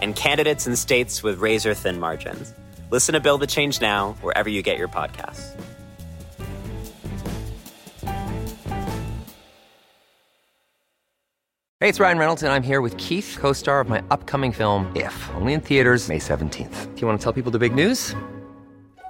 and candidates in states with razor thin margins. Listen to Build the Change Now wherever you get your podcasts. Hey, it's Ryan Reynolds, and I'm here with Keith, co star of my upcoming film, If, only in theaters, May 17th. Do you want to tell people the big news?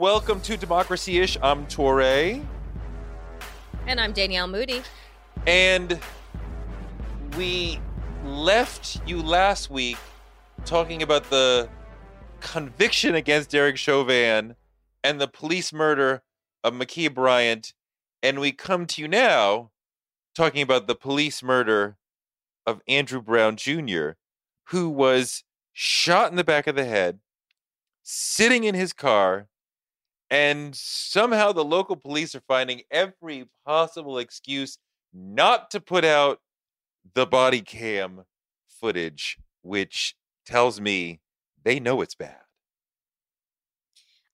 Welcome to Democracy Ish. I'm Touré. And I'm Danielle Moodie. And we left you last week talking about the conviction against Derek Chauvin and the police murder of Ma'Khia Bryant. And we come to you now talking about the police murder of Andrew Brown Jr., who was shot in the back of the head, sitting in his car, and somehow the local police are finding every possible excuse not to put out the body cam footage, which tells me they know it's bad.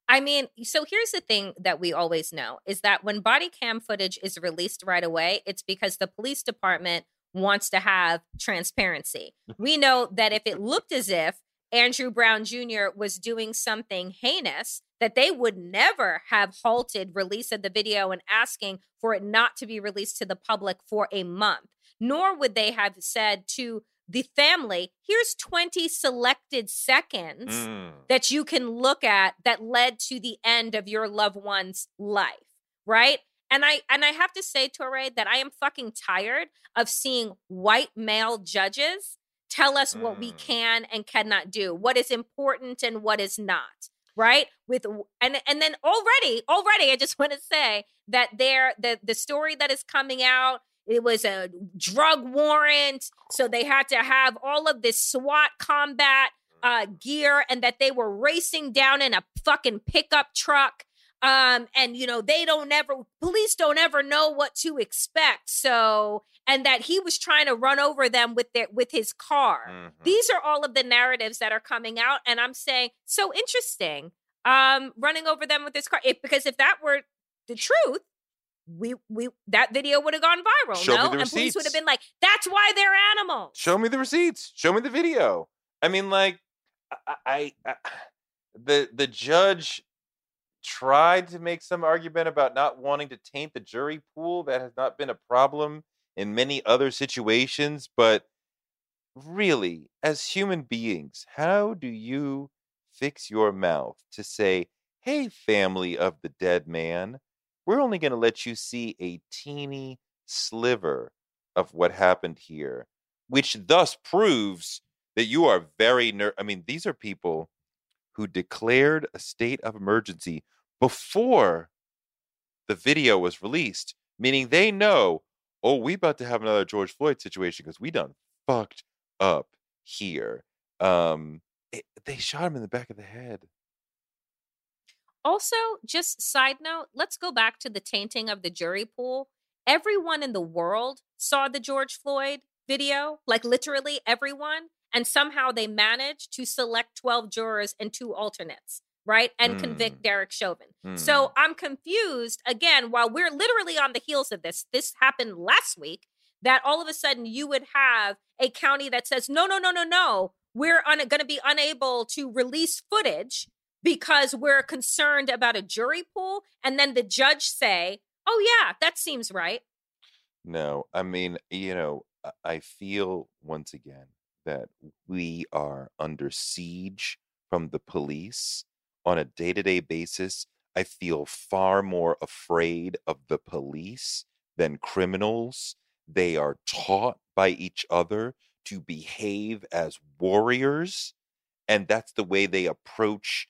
I mean, so here's the thing that we always know is that when body cam footage is released right away, it's because the police department wants to have transparency. We know that if it looked as if Andrew Brown Jr. was doing something heinous, that they would never have halted release of the video and asking for it not to be released to the public for a month. Nor would they have said to the family, here's 20 selected seconds Mm. that you can look at that led to the end of your loved one's life, right? And I and I have to say, Touré, that I am fucking tired of seeing white male judges tell us what we Mm. can and cannot do, what is important and what is not. Right? With and and then already already I just want to say that there the the story that is coming out it was a drug warrant so they had to have all of this SWAT combat uh, gear and that they were racing down in a fucking pickup truck um and you know they don't ever police don't ever know what to expect so and that he was trying to run over them with their with his car Mhm. these are all of the narratives that are coming out and i'm saying so interesting um running over them with his car if, because if that were the truth we we that video would have gone viral Show no and police would have been like that's why they're animals Show me the receipts. Show me the video. I mean, like, I, I, I the the judge tried to make some argument about not wanting to taint the jury pool. That has not been a problem in many other situations, but really, as human beings, how do you fix your mouth to say, "Hey, family of the dead man, we're only going to let you see a teeny sliver of what happened here." which thus proves that you are very ner- I mean, these are people who declared a state of emergency before the video was released, meaning they know, oh, we about to have another George Floyd situation because we done fucked up here. Um, it, they shot him in the back of the head. Also, just side note, let's go back to the tainting of the jury pool. Everyone in the world saw the George Floyd video, like literally everyone, and somehow they managed to select 12 jurors and two alternates, right? And Mm. convict Derek Chauvin. Mm. So I'm confused again, while we're literally on the heels of this, this happened last week, that all of a sudden you would have a county that says, no, no, no, no, no, we're un- going to be unable to release footage because we're concerned about a jury pool. And then the judge say, oh, yeah, that seems right. No, I mean, you know, I- I feel once again that we are under siege from the police on a day to day basis. I feel far more afraid of the police than criminals. They are taught by each other to behave as warriors, and that's the way they approach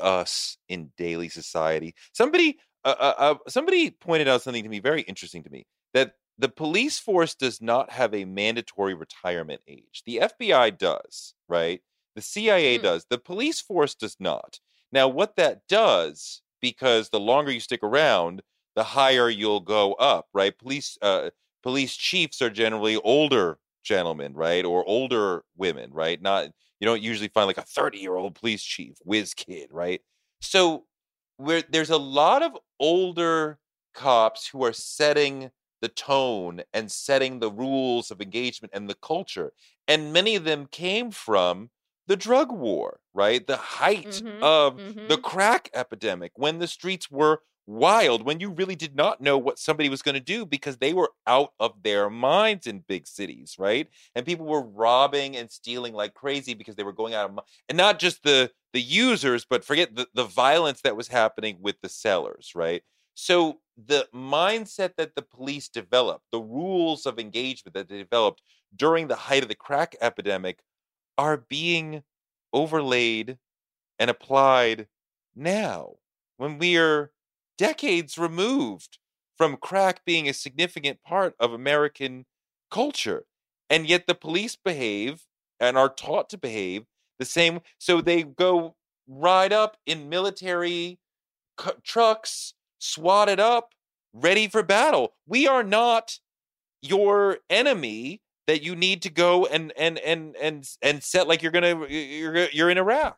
us in daily society. Somebody, uh, uh, uh, somebody pointed out something to me very interesting to me that the police force does not have a mandatory retirement age. The FBI does, right? The CIA Mm. does. The police force does not. Now, what that does, because the longer you stick around, the higher you'll go up, right? Police uh, police chiefs are generally older gentlemen, right, or older women, right? Not you don't usually find like a thirty year old police chief, whiz kid, right? So where there's a lot of older cops who are setting the tone and setting the rules of engagement and the culture. And many of them came from the drug war, right? The height Mhm, of the mhm. crack epidemic when the streets were wild, when you really did not know what somebody was going to do because they were out of their minds in big cities, right? And people were robbing and stealing like crazy because they were going out of and not just the the users, but forget the, the violence that was happening with the sellers, right? So the mindset that the police developed, the rules of engagement that they developed during the height of the crack epidemic are being overlaid and applied now when we are decades removed from crack being a significant part of American culture. And yet the police behave and are taught to behave the same. So they go ride up in military cu- trucks, swatted up, ready for battle. We are not your enemy that you need to go and and and and and set like you're gonna you're you're in Iraq.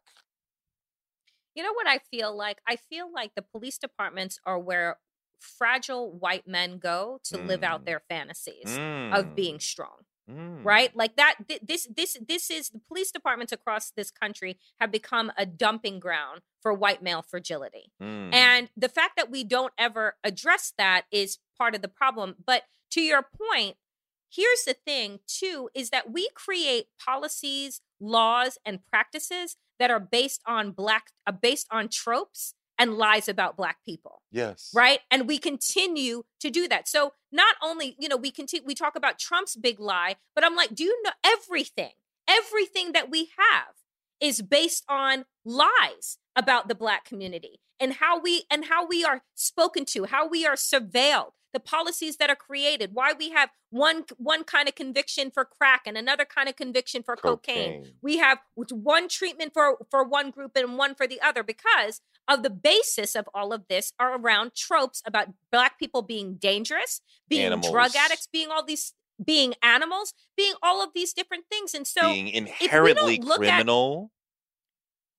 You know what I feel like? I feel like the police departments are where fragile white men go to live out Mm. their fantasies of Mm, being strong. mm. right like that thi- this this this is the police departments across this country have become a dumping ground for white male fragility Mm. and the fact that we don't ever address that is part of the problem but to your point here's the thing too is that we create policies laws and practices that are based on black uh, based on tropes and lies about black people yes, right? And we continue to do that. So not only you know we continue we talk about trump's big lie but i'm like do you know everything everything that we have is based on lies about the black community and how we and how we are spoken to how we are surveilled the policies that are created why we have one one kind of conviction for crack and another kind of conviction for cocaine Cocaine. we have one treatment for for one group and one for the other because of the basis of all of this are around tropes about black people being dangerous being drug addicts being all these being animals being all of these different things and so being inherently look at- criminal.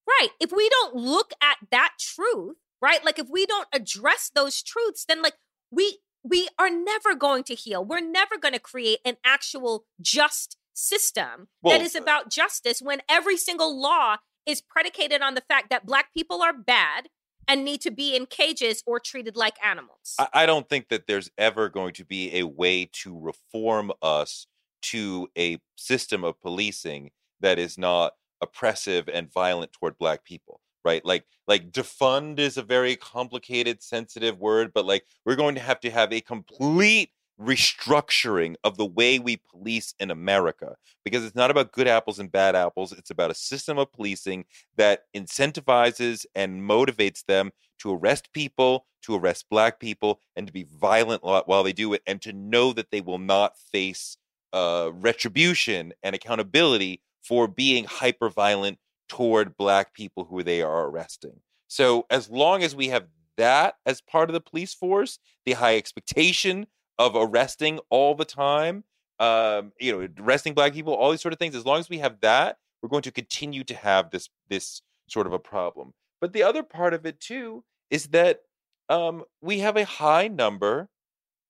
right if we don't look at that truth right like if we don't address those truths then like we we are never going to heal. We're never going to create an actual just system Well, that is uh about justice when every single law is predicated on the fact that black people are bad and need to be in cages or treated like animals. I, I don't think that there's ever going to be a way to reform us to a system of policing that is not oppressive and violent toward black people right? Like like defund is a very complicated sensitive word but like we're going to have to have a complete restructuring of the way we police in America because it's not about good apples and bad apples it's about a system of policing that incentivizes and motivates them to arrest people, to arrest black people, and to be violent while they do it, and to know that they will not face uh, retribution and accountability for being hyper violent toward black people who they are arresting. So, as long as we have that as part of the police force, the high expectation of arresting all the time, um, you know, arresting black people, all these sort of things, as long as we have that, we're going to continue to have this this sort of a problem. But the other part of it too is that um, we have a high number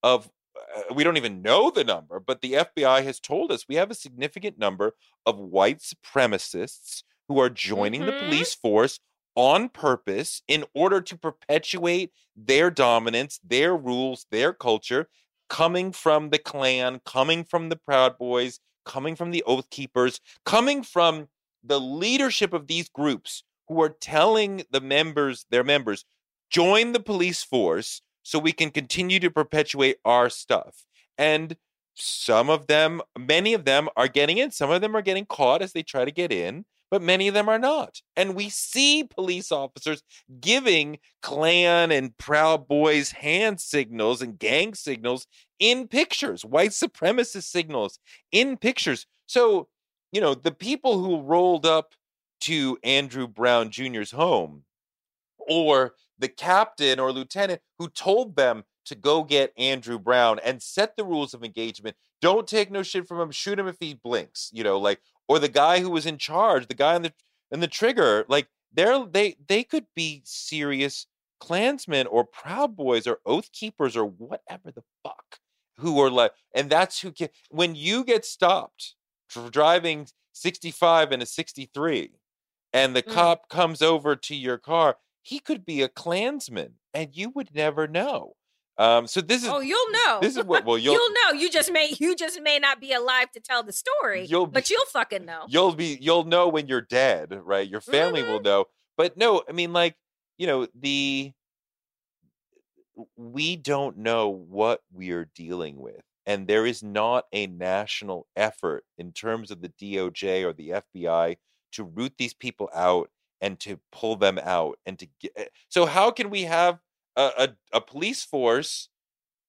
of uh, we don't even know the number, but the FBI has told us we have a significant number of white supremacists who are joining the Mhm. police force on purpose in order to perpetuate their dominance, their rules, their culture, coming from the Klan, coming from the Proud Boys, coming from the Oath Keepers, coming from the leadership of these groups who are telling the members, their members, join the police force so we can continue to perpetuate our stuff. And some of them, many of them are getting in. Some of them are getting caught as they try to get in, but many of them are not. And we see police officers giving Klan and Proud Boys hand signals and gang signals in pictures, white supremacist signals in pictures. So, you know, the people who rolled up to Andrew Brown Jr.'s home or the captain or lieutenant who told them to go get Andrew Brown and set the rules of engagement. Don't take no shit from him. Shoot him if he blinks, you know, like or the guy who was in charge, the guy on the in the trigger, like they're they they could be serious Klansmen or Proud Boys or Oath Keepers or whatever the fuck who are like, and that's who can when you get stopped for driving 65 and a 63 and the mm. cop comes over to your car, he could be a Klansman and you would never know. Um, so this is oh, you'll know. This is what well you'll, you'll know. You just may you just may not be alive to tell the story, you'll be, but you'll fucking know. You'll be you'll know when you're dead, right? Your family mm-hmm. will know. But no, I mean, like you know the we don't know what we are dealing with, and there is not a national effort in terms of the DOJ or the FBI to root these people out and to pull them out and to get. Eh, so how can we have a, a, a police force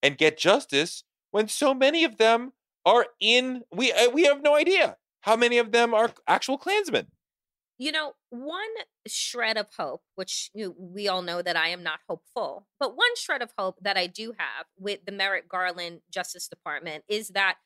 and get justice when so many of them are in we uh, we have no idea how many of them are actual klansmen. You know one shred of hope which you we all know that i am not hopeful but one shred of hope that i do have with the merrick garland justice department is that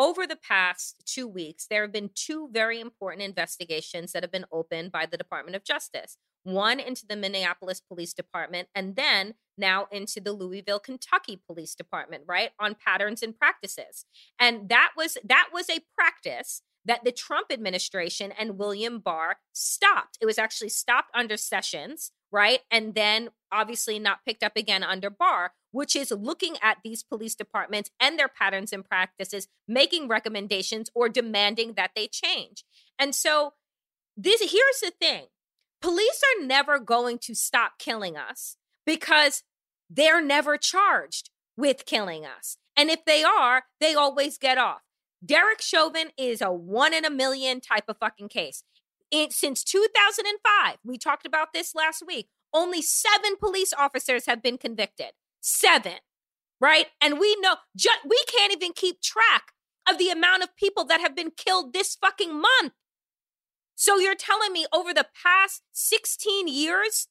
over the past two weeks, there have been two very important investigations that have been opened by the Department of Justice one into the Minneapolis Police Department, and then now into the Louisville, Kentucky Police Department, right? On patterns and practices. And that was that was a practice that the Trump administration and William Barr stopped. It was actually stopped under Sessions, right? And then obviously not picked up again under Barr, which is looking at these police departments and their patterns and practices, making recommendations or demanding that they change. And so this here's the thing. Police are never going to stop killing us because they're never charged with killing us. And if they are, they always get off. Derek Chauvin is a one in a million type of fucking case. It, since 2005, we talked about this last week, only seven police officers have been convicted. Seven, right? And we know, ju- we can't even keep track of the amount of people that have been killed this fucking month. So you're telling me over the past 16 years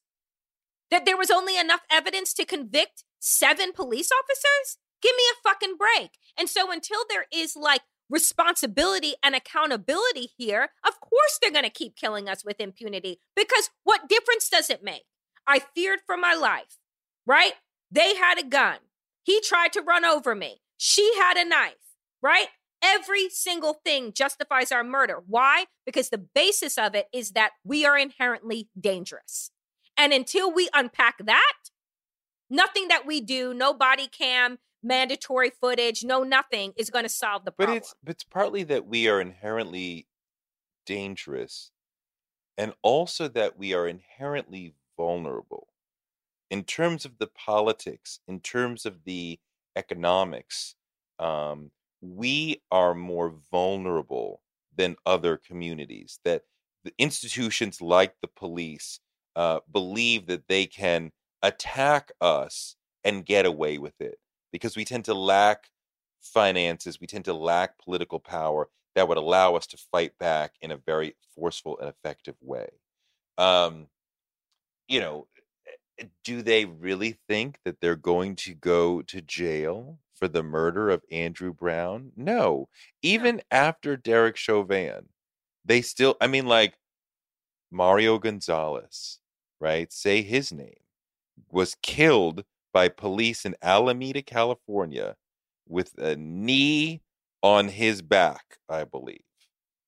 that there was only enough evidence to convict seven police officers? Give me a fucking break. And so until there is like responsibility and accountability here, of course they're going to keep killing us with impunity because what difference does it make? I feared for my life, right? They had a gun. He tried to run over me. She had a knife, right? Every single thing justifies our murder. Why? Because the basis of it is that we are inherently dangerous. And until we unpack that, nothing that we do, no body cam, mandatory footage, no nothing is going to solve the problem. But it's but it's partly that we are inherently dangerous and also that we are inherently vulnerable in terms of the politics, in terms of the economics. Um, we are more vulnerable than other communities. That the institutions like the police uh, believe that they can attack us and get away with it because we tend to lack finances, we tend to lack political power that would allow us to fight back in a very forceful and effective way. Um, you know, eh, do they really think that they're going to go to jail for the murder of Andrew Brown? No. Even after Derek Chauvin, they still, I mean, like Mario Gonzalez, right? Say his name, was killed by police in Alameda, California, with a knee on his back, I believe.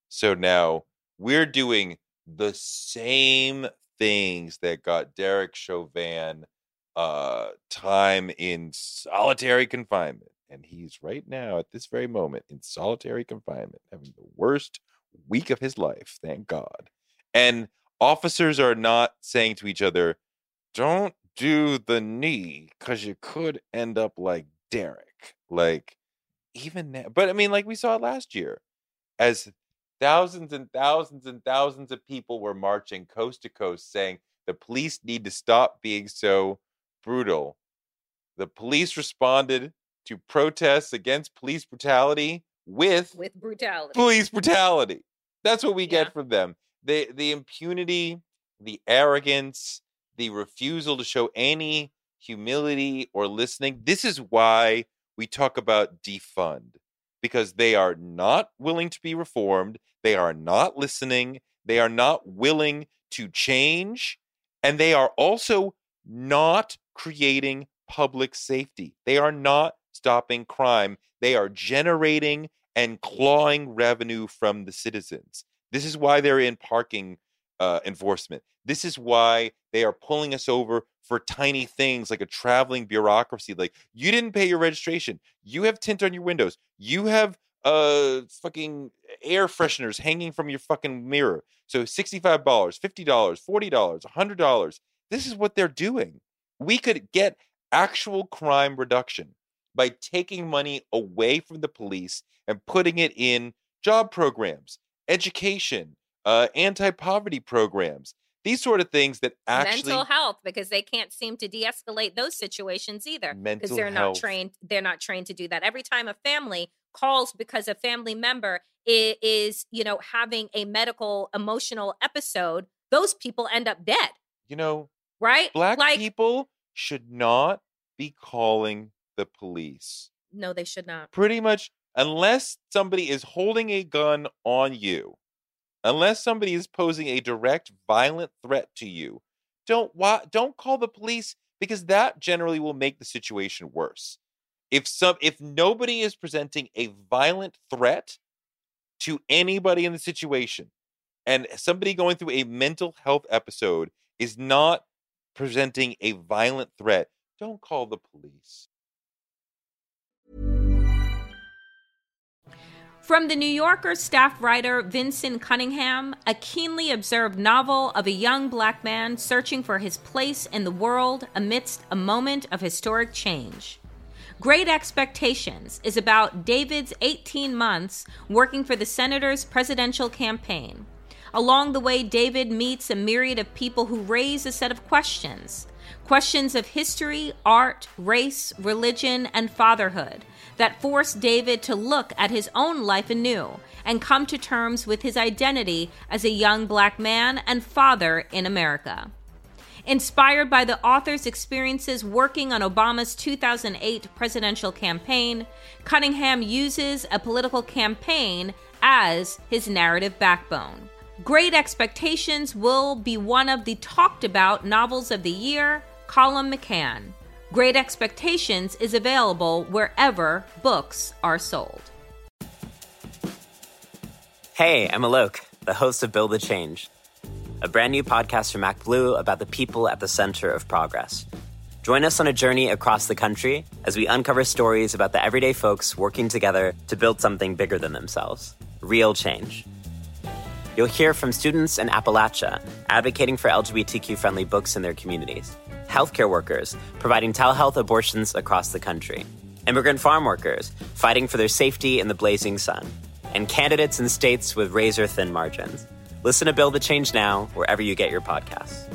So now we're doing the same things that got Derek Chauvin uh, time in solitary confinement and he's right now at this very moment in solitary confinement, having the worst week of his life. Thank God. And officers are not saying to each other, "Don't do the knee because you could end up like Derek." Like even now, but I mean, like we saw it last year, as thousands and thousands and thousands of people were marching coast to coast saying the police need to stop being so brutal. The police responded to protests against police brutality with with brutality. police brutality. That's what we Yeah. get from them. The the impunity, the arrogance, the refusal to show any humility or listening. This is why we talk about defund because they are not willing to be reformed, they are not listening, they are not willing to change, and they are also not creating public safety. They are not stopping crime. They are generating and clawing revenue from the citizens. This is why they're in parking uh, enforcement. This is why they are pulling us over for tiny things like a traveling bureaucracy. Like you didn't pay your registration. You have tint on your windows. You have uh fucking air fresheners hanging from your fucking mirror. So $65, $50, $40, $100. This is what they're doing. We could get actual crime reduction by taking money away from the police and putting it in job programs, education, uh, anti-poverty programs, these sort of things that actually mental health because they can't seem to de-escalate those situations either because they're health. not trained they're not trained to do that. Every time a family calls because a family member i- is you know having a medical emotional episode those people end up dead. You know, right? black like people should not be calling the police. no they should not Pretty much, unless somebody is holding a gun on you, unless somebody is posing a direct violent threat to you, don't wa- don't call the police because that generally will make the situation worse. If some if nobody is presenting a violent threat to anybody in the situation and somebody going through a mental health episode is not presenting a violent threat, don't call the police. From the New Yorker staff writer Vinson Cunningham, a keenly observed novel of a young black man searching for his place in the world amidst a moment of historic change. Great Expectations is about David's 18 months working for the senator's presidential campaign. Along the way, David meets a myriad of people who raise a set of questions questions of history, art, race, religion, and fatherhood that force David to look at his own life anew and come to terms with his identity as a young black man and father in America. Inspired by the author's experiences working on Obama's 2008 presidential campaign, Cunningham uses a political campaign as his narrative backbone. Great Expectations will be one of the talked about novels of the year, Colum McCann. Great Expectations is available wherever books are sold. Hey, I'm Alok, the host of Build the Change, a brand new podcast from Mac Blue about the people at the center of progress. Join us on a journey across the country as we uncover stories about the everyday folks working together to build something bigger than themselves real change. You'll hear from students in Appalachia advocating for LGBTQ friendly books in their communities, healthcare workers providing telehealth abortions across the country, immigrant farm workers fighting for their safety in the blazing sun, and candidates in states with razor thin margins. Listen to Build the Change Now wherever you get your podcasts.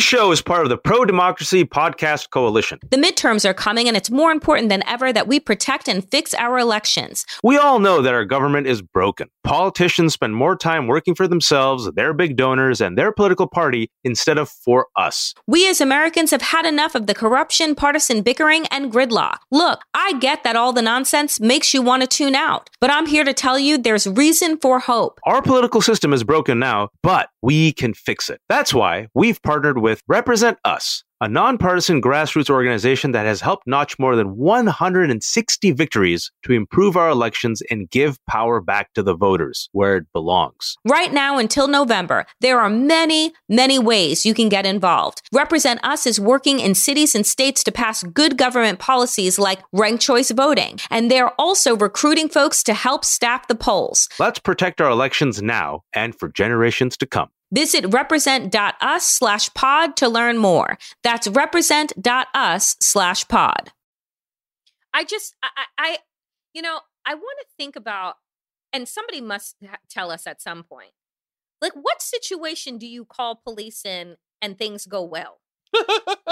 This show is part of the Pro Democracy Podcast Coalition. The midterms are coming, and it's more important than ever that we protect and fix our elections. We all know that our government is broken. Politicians spend more time working for themselves, their big donors, and their political party instead of for us. We as Americans have had enough of the corruption, partisan bickering, and gridlock. Look, I get that all the nonsense makes you want to tune out, but I'm here to tell you there's reason for hope. Our political system is broken now, but we can fix it. That's why we've partnered with Represent Us, a nonpartisan grassroots organization that has helped notch more than 160 victories to improve our elections and give power back to the voters where it belongs. Right now until November, there are many, many ways you can get involved. Represent Us is working in cities and states to pass good government policies like ranked choice voting, and they're also recruiting folks to help staff the polls. Let's protect our elections now and for generations to come. Visit represent.us slash pod to learn more. That's represent.us slash pod. I just, I, I, you know, I want to think about, and somebody must tell us at some point, like, what situation do you call police in and things go well?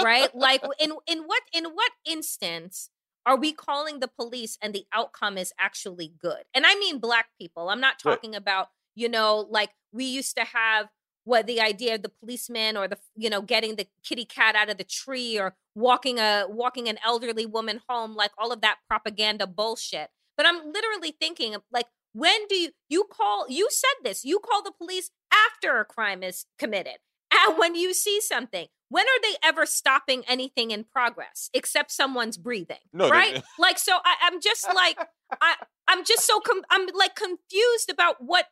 right? Like, in in what in what instance are we calling the police and the outcome is actually good? And I mean black people. I'm not talking right. about you know, like we used to have what the idea of the policeman or the you know getting the kitty cat out of the tree or walking a walking an elderly woman home like all of that propaganda bullshit. But i'm literally thinking like when do you you call you said this you call the police after a crime is committed and when you see something when are they ever stopping anything in progress except someone's breathing no, right? like so I, i'm just like i i'm just so com- i'm like confused about what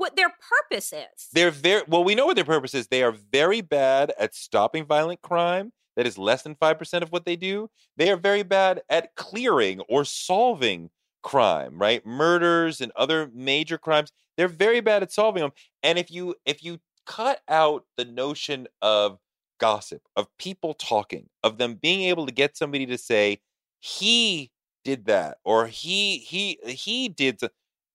what their purpose is. They're very well. We know what their purpose is. They are very bad at stopping violent crime. That is less than five percent of what they do. They are very bad at clearing or solving crime. Right, murders and other major crimes. They're very bad at solving them. And if you if you cut out the notion of gossip, of people talking, of them being able to get somebody to say he did that or he he he did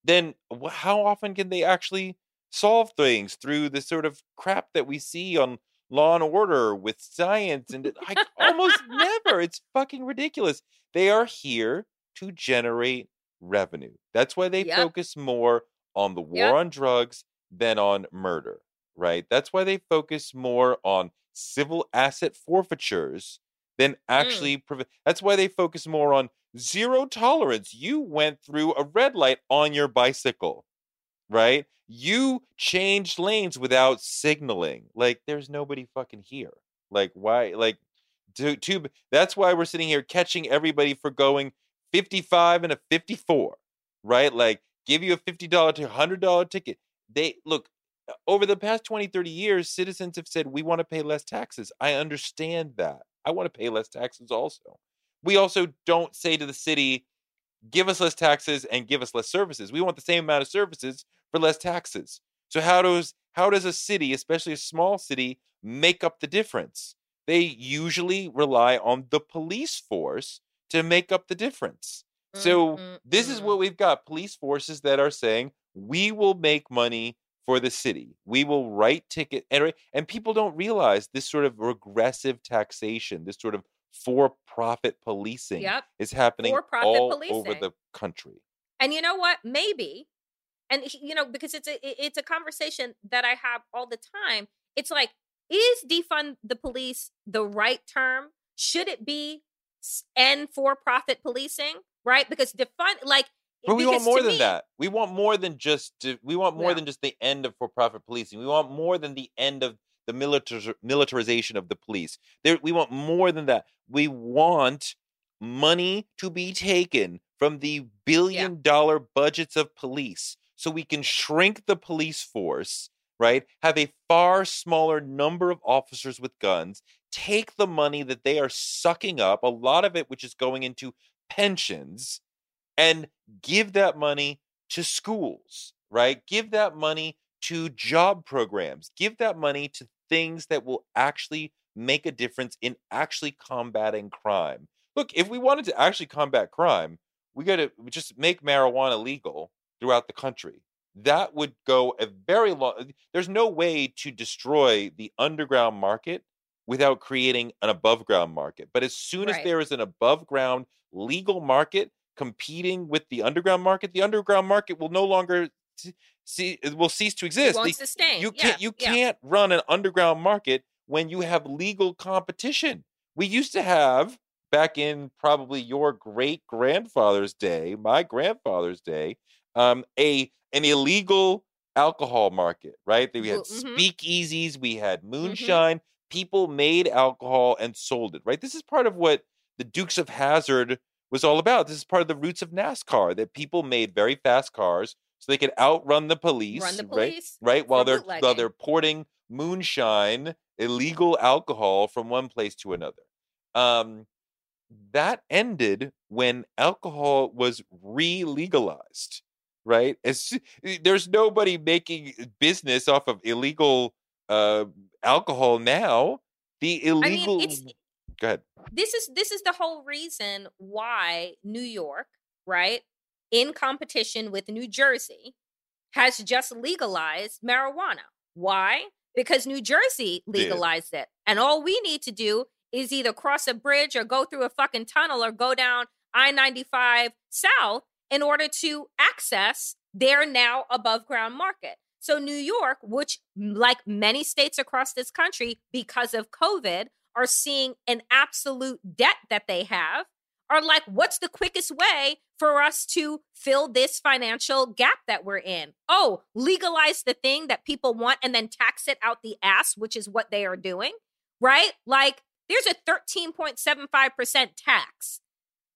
then how often can they actually solve things through the sort of crap that we see on Law and Order with science and like almost never. It's fucking ridiculous. They are here to generate revenue. That's why they yep. focus more on the war yep. on drugs than on murder, right? That's why they focus more on civil asset forfeitures than mm. actually mm. that's why they focus more on zero tolerance. You went through a red light on your bicycle, right? You changed lanes without signaling. Like, there's nobody fucking here. Like, why? Like, to, to, that's why we're sitting here catching everybody for going 55 and a 54, right? Like, give you a $50 to $100 ticket. They look, uh, over the past 20, 30 years, citizens have said, we want to pay less taxes. I understand that. I want to pay less taxes also we also don't say to the city, give us less taxes and give us less services. We want the same amount of services for less taxes. So how does how does a city, especially a small city, make up the difference? They usually rely on the police force to make up the difference. So mm-hmm. this is what we've got police forces that are saying we will make money for the city. We will write ticket and and people don't realize this sort of regressive taxation, this sort of for profit policing yep. is happening all policing. over the country. And you know what? Maybe, and you know, because it's a it's a conversation that I have all the time. It's like, is defund the police the right term? Should it be end for profit policing? Right? Because defund, like, but we want more than me, that. We want more than just to, we want more yeah. than just the end of for profit policing. We want more than the end of the militar- militarization of the police. There, we want more than that. We want money to be taken from the billion dollar budgets of police so we can shrink the police force, right? Have a far smaller number of officers with guns, take the money that they are sucking up, a lot of it which is going into pensions, and give that money to schools, right? Give that money to job programs, give that money to things that will actually make a difference in actually combating crime. Look, if we wanted to actually combat crime, we got to just make marijuana legal throughout the country. That would go a very long. Uh, there's no way to destroy the underground market without creating an above ground market. But as soon right. as there is an above ground legal market competing with the underground market, the underground market will no longer see it will cease to exist. It won't sustain. You can't you yeah. can't run an underground market when you have legal competition. We used to have back in probably your great grandfather's day, my grandfather's day, um, a an illegal alcohol market, right? We had mm-hmm. speakeasies, we had mm-hmm. moonshine. Mm-hmm. people made alcohol and sold it, right? This is part of what the Dukes of Hazzard was all about. This is part of the roots of NASCAR that people made very fast cars so they could outrun the police, Run the right? police Right, while they're while they're porting moonshine, illegal alcohol from one place to another. Um, that ended when alcohol was re-legalized right as, there's nobody making business off of illegal uh alcohol now the I illegal mean, it's go ahead this is this is the whole reason why New York, right, in competition with New Jersey, has just legalized marijuana. Why? Because New Jersey legalized it. And all we need to do is either cross a bridge or go through a fucking tunnel or go down I 95 south in order to access their now above ground market. So, New York, which, like many states across this country, because of COVID, are seeing an absolute debt that they have, are like, what's the quickest way for us to fill this financial gap that we're in? Oh, legalize the thing that people want and then tax it out the ass, which is what they are doing, right? Like, there's a 13.75% tax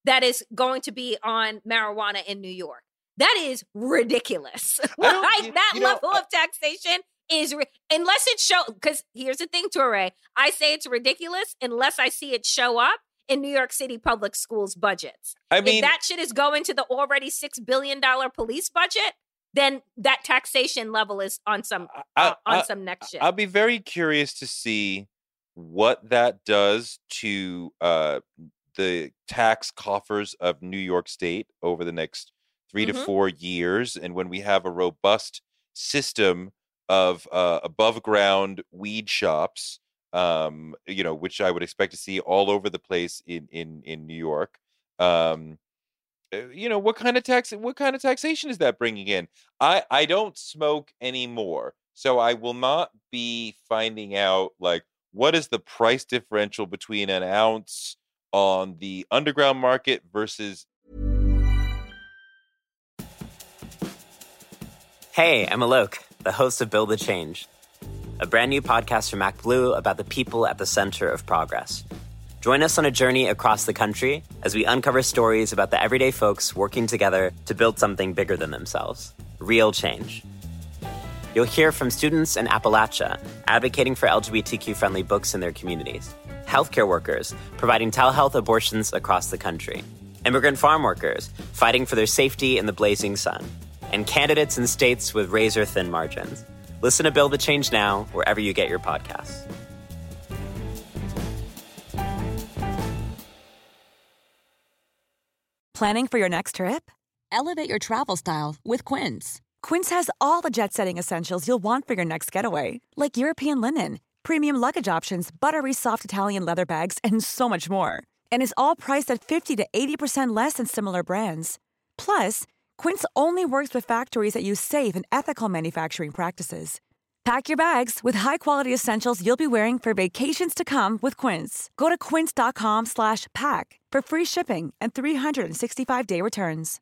that is going to be on marijuana in New York. That is ridiculous. Like you- that you know, level I- of taxation is ri- unless it show because here's the thing, Touré. I say it's ridiculous unless I see it show up in New York City public schools budgets. i mean if that shit is going to the already six billion dollar police budget, then that taxation level is on some I, uh, on I, some next shit. I'll be very curious to see what that does to uh, the tax coffers of New York State over the next 3 to Mhm. four years, and when we have a robust system of uh, above ground weed shops, um, you know, which I would expect to see all over the place in in in New York. Um, uh, you know what kind of tax what kind of taxation is that bringing in i i don't smoke anymore so i will not be finding out like what is the price differential between an ounce on the underground market versus Hey, I'm Alok, the host of Build the Change, a brand new podcast from MacBlue about the people at the center of progress. Join us on a journey across the country as we uncover stories about the everyday folks working together to build something bigger than themselves real change. You'll hear from students in Appalachia advocating for LGBTQ friendly books in their communities, healthcare workers providing telehealth abortions across the country, immigrant farm workers fighting for their safety in the blazing sun, and candidates in states with razor thin margins. Listen to Build the Change now, wherever you get your podcasts. Planning for your next trip? Elevate your travel style with Quince. Quince has all the jet setting essentials you'll want for your next getaway, like European linen, premium luggage options, buttery soft Italian leather bags, and so much more. And is all priced at 50 to 80% less than similar brands. Plus, Quince only works with factories that use safe and ethical manufacturing practices. Pack your bags with high-quality essentials you'll be wearing for vacations to come with Quince. Go to quince.com slash pack for free shipping and 365-day returns.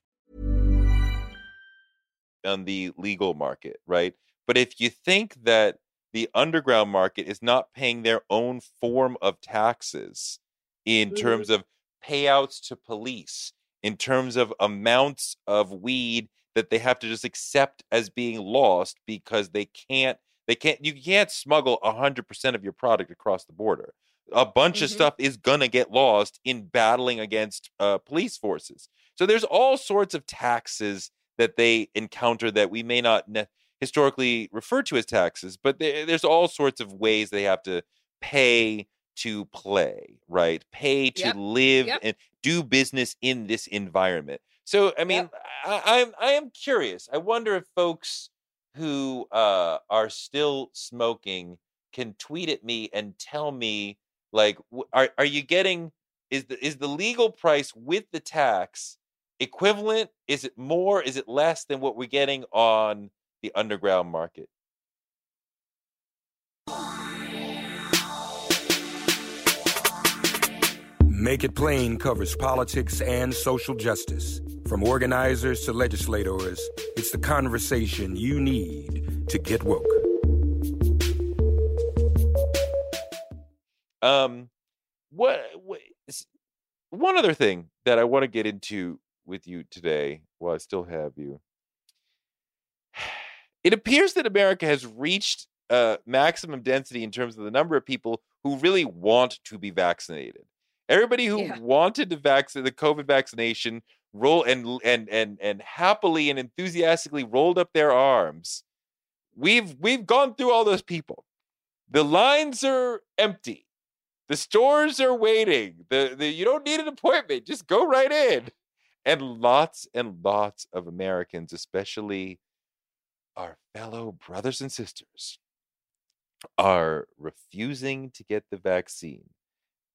on the legal market, right? But if you think that the underground market is not paying their own form of taxes in mm-hmm. terms of payouts to police, in terms of amounts of weed that they have to just accept as being lost because they can't they can't you can't smuggle 100% of your product across the border. A bunch of Mhm. stuff is going to get lost in battling against uh, police forces. So there's all sorts of taxes that they encounter that we may not ne- historically refer to as taxes, but there, there's all sorts of ways they have to pay to play, right? Pay to Yep, live yep. and do business in this environment. So, I mean, I, I'm I am curious. I wonder if folks who uh, are still smoking can tweet at me and tell me, like, are are you getting is the is the legal price with the tax equivalent? Is it more? Is it less than what we're getting on the underground market? Make It Plain covers politics and social justice. From organizers to legislators, it's the conversation you need to get woke. Um, what, what one other thing that I want to get into with you today, while I still have you, it appears that America has reached uh, maximum density in terms of the number of people who really want to be vaccinated. Everybody who Yeah. wanted to vaccinate the COVID vaccination roll and and and and happily and enthusiastically rolled up their arms. We've we've gone through all those people. The lines are empty. The stores are waiting. The, the you don't need an appointment. Just go right in. And lots and lots of Americans, especially our fellow brothers and sisters, are refusing to get the vaccine.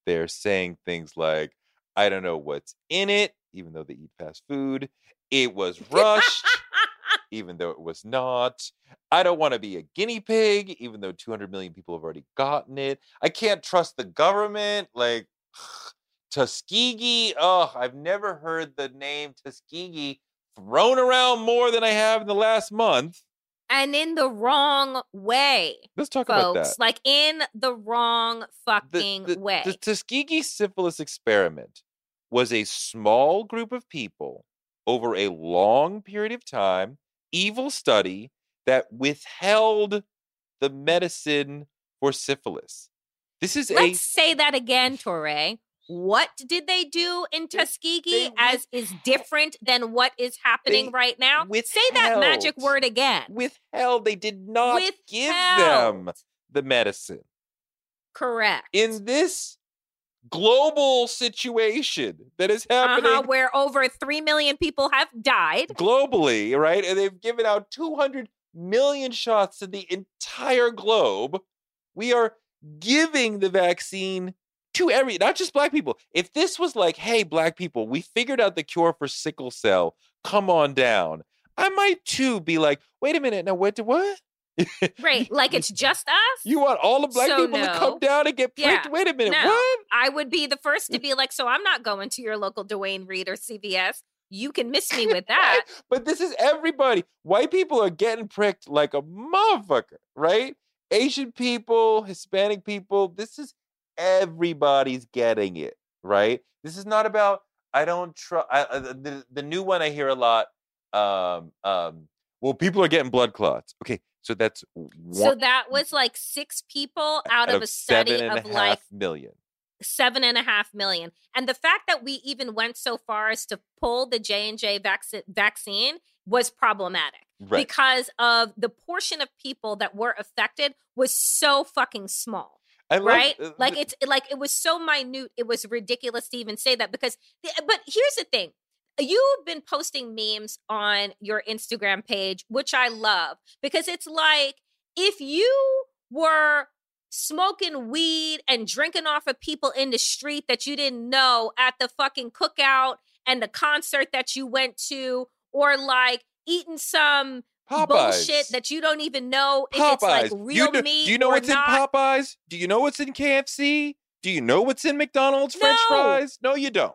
They're saying things like, I don't know what's in it, even though they eat fast food. It was rushed, even though it was not. I don't want to be a guinea pig, even though 200 million people have already gotten it. I can't trust the government. Like, Tuskegee. Oh, I've never heard the name Tuskegee thrown around more than I have in the last month. And in the wrong way, Let's talk about folks. that. Like in the wrong the, fucking the- way. the Tuskegee syphilis experiment was a small group of people over a long period of time, evil study that withheld the medicine for syphilis. This is Let's say that again, Touré. What did they do in Tuskegee they as is different than what is happening right now? Say that magic word again. withheld. They did not give them the medicine. Correct. In this global situation that is happening uh-huh, where over 3 million people have died. globally, right? And they've given out 200 million shots to the entire globe. We are giving the vaccine to every, not just black people. If this was like, hey, black people, we figured out the cure for sickle cell, come on down. I might too be like, wait a minute, now what? What? Right. Like it's just us. You want all the black So people to come down and get Yeah. pricked? Wait a minute, No. what? I would be the first to be like, so I'm not going to your local Duane Reade or CVS. You can miss me with that. But this is everybody. White people are getting pricked like a motherfucker, right? Asian people, Hispanic people, this is everybody's getting it, right? This is not about I don't trust the, the new one I hear a lot um um well people are getting blood clots. Okay, so that's one So that was like six people out of a study seven and of a half like million. seven and a half million. And the fact that we even went so far as to pull the J and J vaccine was problematic Right. because of the portion of people that were affected was so fucking small. I love, right? uh, like it's like it was so minute. It was ridiculous to even say that because. But here's the thing: you've been posting memes on your Instagram page, which I love because it's like if you were smoking weed and drinking off of people in the street that you didn't know at the fucking cookout and the concert that you went to, or like eating some Popeyes. bullshit that you don't even know if Popeyes. it's like Do you real know, meat Do you know what's not. in Popeyes? Do you know what's in KFC? Do you know what's in McDonald's French No. fries? No, you don't.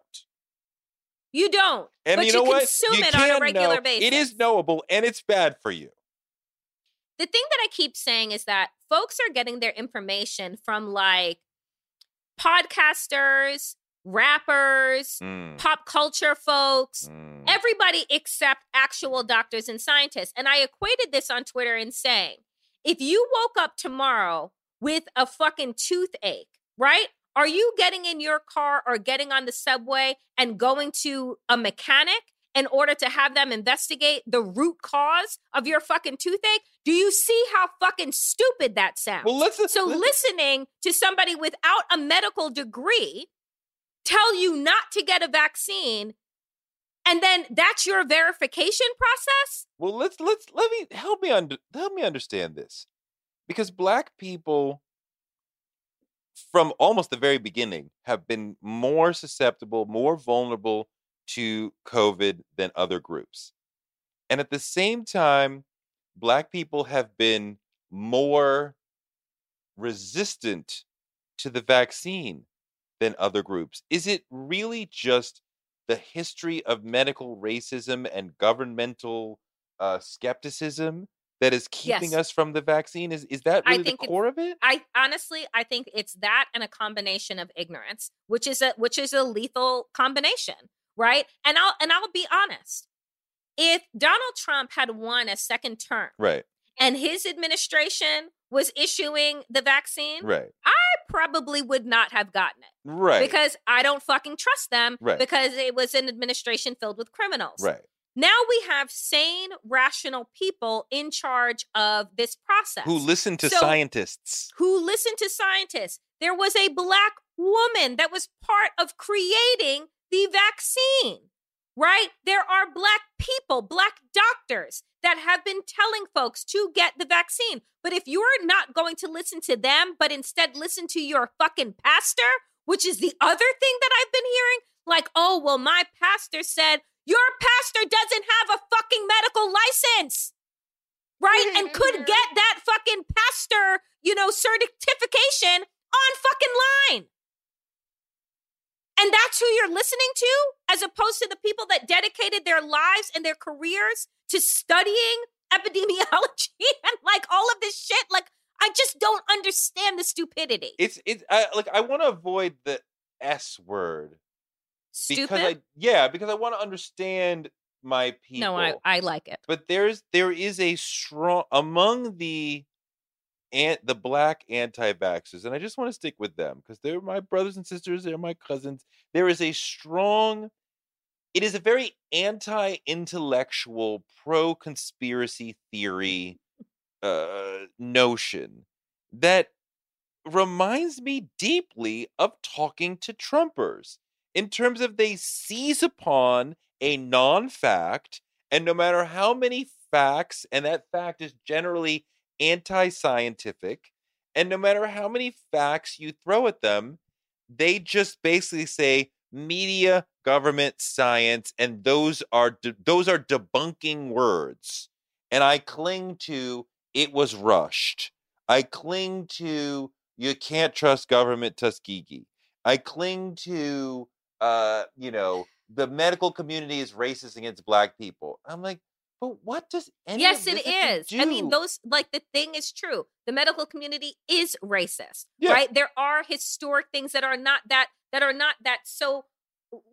You don't. And but you know what? consume you it on a regular know. basis. It is knowable and it's bad for you. The thing that I keep saying is that folks are getting their information from like podcasters, rappers, Mm, pop culture folks, mm. everybody except actual doctors and scientists. And I equated this on Twitter in saying, if you woke up tomorrow with a fucking toothache, right? Are you getting in your car or getting on the subway and going to a mechanic in order to have them investigate the root cause of your fucking toothache? Do you see how fucking stupid that sounds? Well, let's so let's- listening to somebody without a medical degree tell you not to get a vaccine and then that's your verification process? Well, let's let's let me help me under help me understand this. Because black people from almost the very beginning have been more susceptible, more vulnerable to COVID than other groups. And at the same time, black people have been more resistant to the vaccine than other groups. Is it really just the history of medical racism and governmental uh, skepticism that is keeping Yes. us from the vaccine? Is is that really the core of it? I honestly, I think it's that and a combination of ignorance, which is a which is a lethal combination, right? And I'll and I'll be honest. If Donald Trump had won a second term Right, and his administration was issuing the vaccine, right, I probably would not have gotten it right, because I don't fucking trust them Right. because it was an administration filled with criminals. right. Now we have sane, rational people in charge of this process Who listen to So- scientists? who listened to scientists. There was a black woman that was part of creating the vaccine, right? There are black people, black doctors that have been telling folks to get the vaccine. But if you're not going to listen to them, but instead listen to your fucking pastor, which is the other thing that I've been hearing, like, oh, well, my pastor said, your pastor doesn't have a fucking medical license right? And could get that fucking pastor, you know, certification on fucking line. And that's who you're listening to, as opposed to the people that dedicated their lives and their careers to studying epidemiology and like all of this shit. Like, I just don't understand the stupidity. It's it's I, like I want to avoid the S word Stupid? because I yeah because I want to understand my people. no, I, I like it. but there's there is a strong among the and the black anti-vaxxers and i just want to stick with them because they're my brothers and sisters they're my cousins. There is a strong it is a very anti-intellectual pro-conspiracy theory uh notion that reminds me deeply of talking to trumpers in terms of they seize upon a non-fact and no matter how many facts and that fact is generally anti-scientific and no matter how many facts you throw at them they just basically say media government science and those are de- those are debunking words. And i cling to it was rushed. I cling to you can't trust government tuskegee. I cling to uh you know the medical community is racist against black people. I'm like but what does any yes, it is. to I mean, those like the thing is true. The medical community is racist, Yeah. right? There are historic things that are not that that are not that so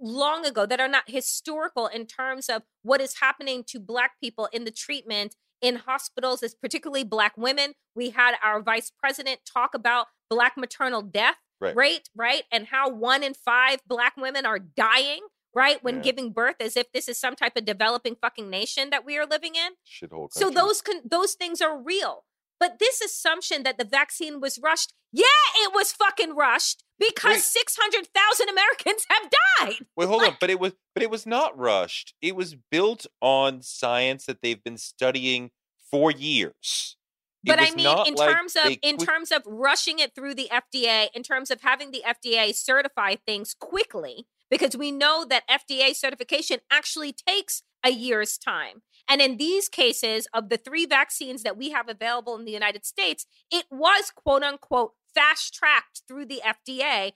long ago that are not historical in terms of what is happening to black people in the treatment in hospitals as particularly black women we had our vice president talk about black maternal death Right. rate right and how one in five black women are dying right when Yeah. giving birth as if this is some type of developing fucking nation that we are living in shithole so those con- those things are real. But this assumption that the vaccine was rushed, yeah, it was fucking rushed because 600,000 Americans have died. Wait, hold on. But it was but it was not rushed. It was built on science that they've been studying for years. It But I mean in like terms of in quick- terms of rushing it through the FDA, in terms of having the FDA certify things quickly because we know that FDA certification actually takes a year's time. And in these cases of the three vaccines that we have available in the United States, it was quote unquote fast tracked through the FDA,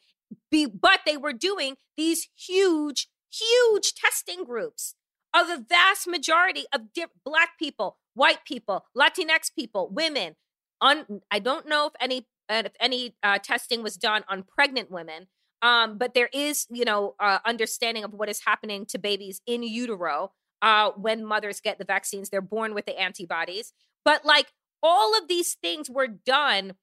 but they were doing these huge, huge testing groups of the vast majority of di- black people, white people, Latinx people, women. On, I don't know if any uh, if any uh, testing was done on pregnant women, um, but there is, you know, uh, understanding of what is happening to babies in utero uh, when mothers get the vaccines. They're born with the antibodies, but like all of these things were done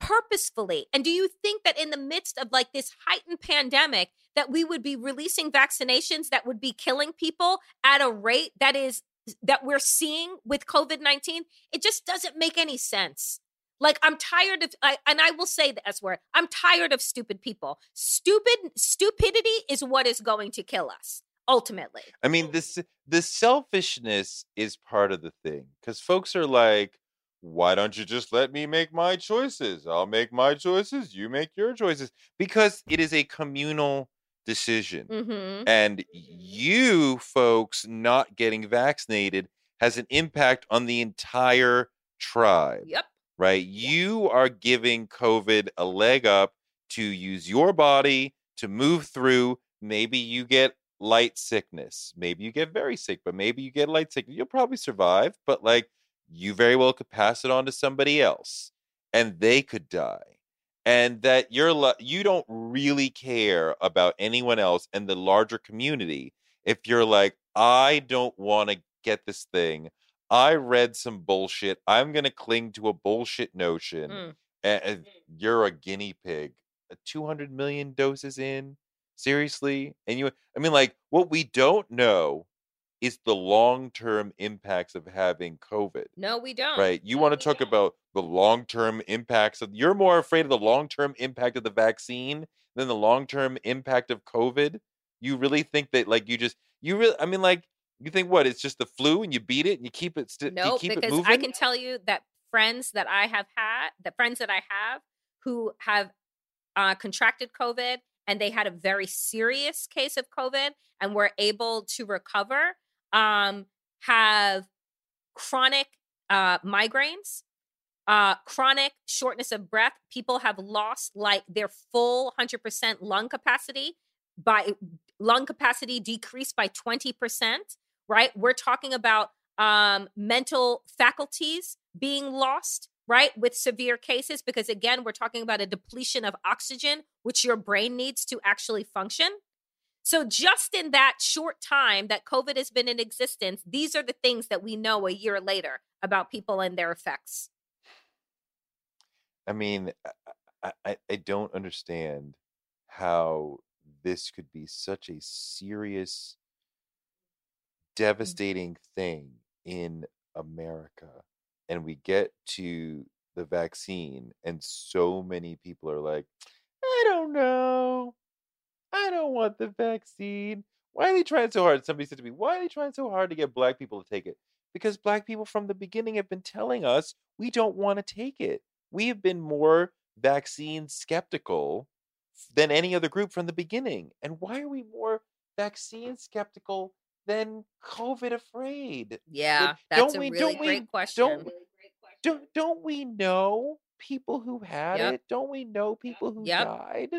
purposefully. And do you think that in the midst of like this heightened pandemic, that we would be releasing vaccinations that would be killing people at a rate that is that we're seeing with COVID 19? It just doesn't make any sense. Like I'm tired of, I, and I will say the S word. I'm tired of stupid people. Stupid stupidity is what is going to kill us ultimately. I mean, this the selfishness is part of the thing because folks are like, "Why don't you just let me make my choices? I'll make my choices. You make your choices." Because it is a communal decision, Mm-hmm. and you folks not getting vaccinated has an impact on the entire tribe. Yep. Right? You are giving COVID a leg up to use your body to move through. Maybe you get light sickness. Maybe you get very sick, but maybe you get light sickness. You'll probably survive, but like you very well could pass it on to somebody else and they could die and that you're you don't really care about anyone else and the larger community if you're like i don't want to get this thing i read some bullshit. I'm going to cling to a bullshit notion Mm. and, and you're a guinea pig Uh, 200 million doses in? Seriously? And you i mean like what we don't know is the long-term impacts of having covid No, we don't. right? You want to talk about the long-term impacts of you're more afraid of the long-term impact of the vaccine than the long-term impact of covid? You really think that like you just you really i mean like you think what it's just the flu and you beat it and you keep it you No, it because I can tell you that friends that I have had, the friends that I have who have uh, contracted COVID and they had a very serious case of COVID and were able to recover, um, have chronic uh, migraines, uh, chronic shortness of breath. People have lost like their full 100% lung capacity by lung capacity decreased by 20%, right? We're talking about um, mental faculties being lost, right? With severe cases, because again, we're talking about a depletion of oxygen, which your brain needs to actually function. So, just in that short time that COVID has been in existence, these are the things that we know a year later about people and their effects. I mean, I, I, I don't understand how this could be such a serious, Mm-hmm. devastating thing in America. And we get to the vaccine, and so many people are like, I don't know. I don't want the vaccine. Why are they trying so hard? Somebody said to me, Why are they trying so hard to get black people to take it? Because black people from the beginning have been telling us we don't want to take it. We have been more vaccine skeptical than any other group from the beginning. And why are we more vaccine skeptical than COVID afraid? Yeah, that's don't a we- really don't we- great question. don't- Don't don't we know people who had Yep. it? Don't we know people who Yep. died?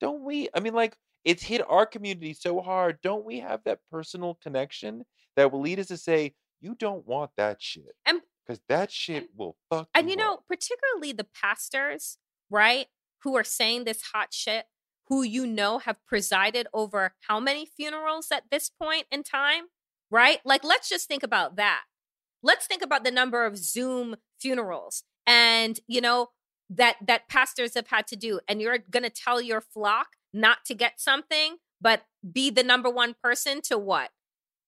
Don't we? I mean, like it's hit our community so hard. Don't we have that personal connection that will lead us to say, "You don't want that shit," And- because that shit will fuck. And you know, up." particularly the pastors, right, who are saying this hot shit, who you know have presided over how many funerals at this point in time, right? Like, let's just think about that. Let's think about the number of Zoom funerals and, you know, that that pastors have had to do and you're going to tell your flock not to get something but be the number one person to what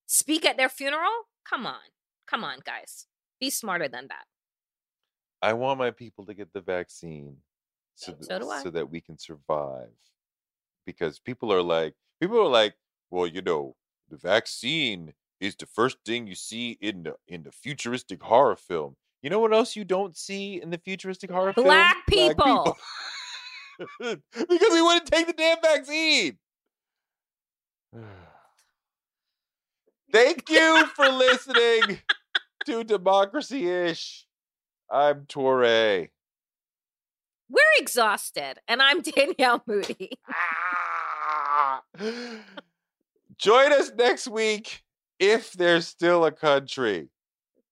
speak at their funeral come on come on guys be smarter than that I want my people to get the vaccine so that, So do I. so that we can survive. Because people are like, people are like, well, you know, the vaccine is the first thing you see in the in the futuristic horror film. You know what else you don't see in the futuristic horror film? Black people. because we wouldn't take the damn vaccine. Thank you for listening to Democracy Ish. I'm Touré. We're exhausted, and I'm Danielle Moodie. Ah! Join us next week if there's still a country.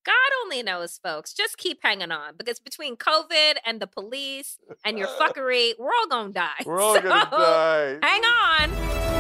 God only knows, folks. Just keep hanging on because between COVID and the police and your fuckery, we're all gonna die. We're all gonna die. Hang on.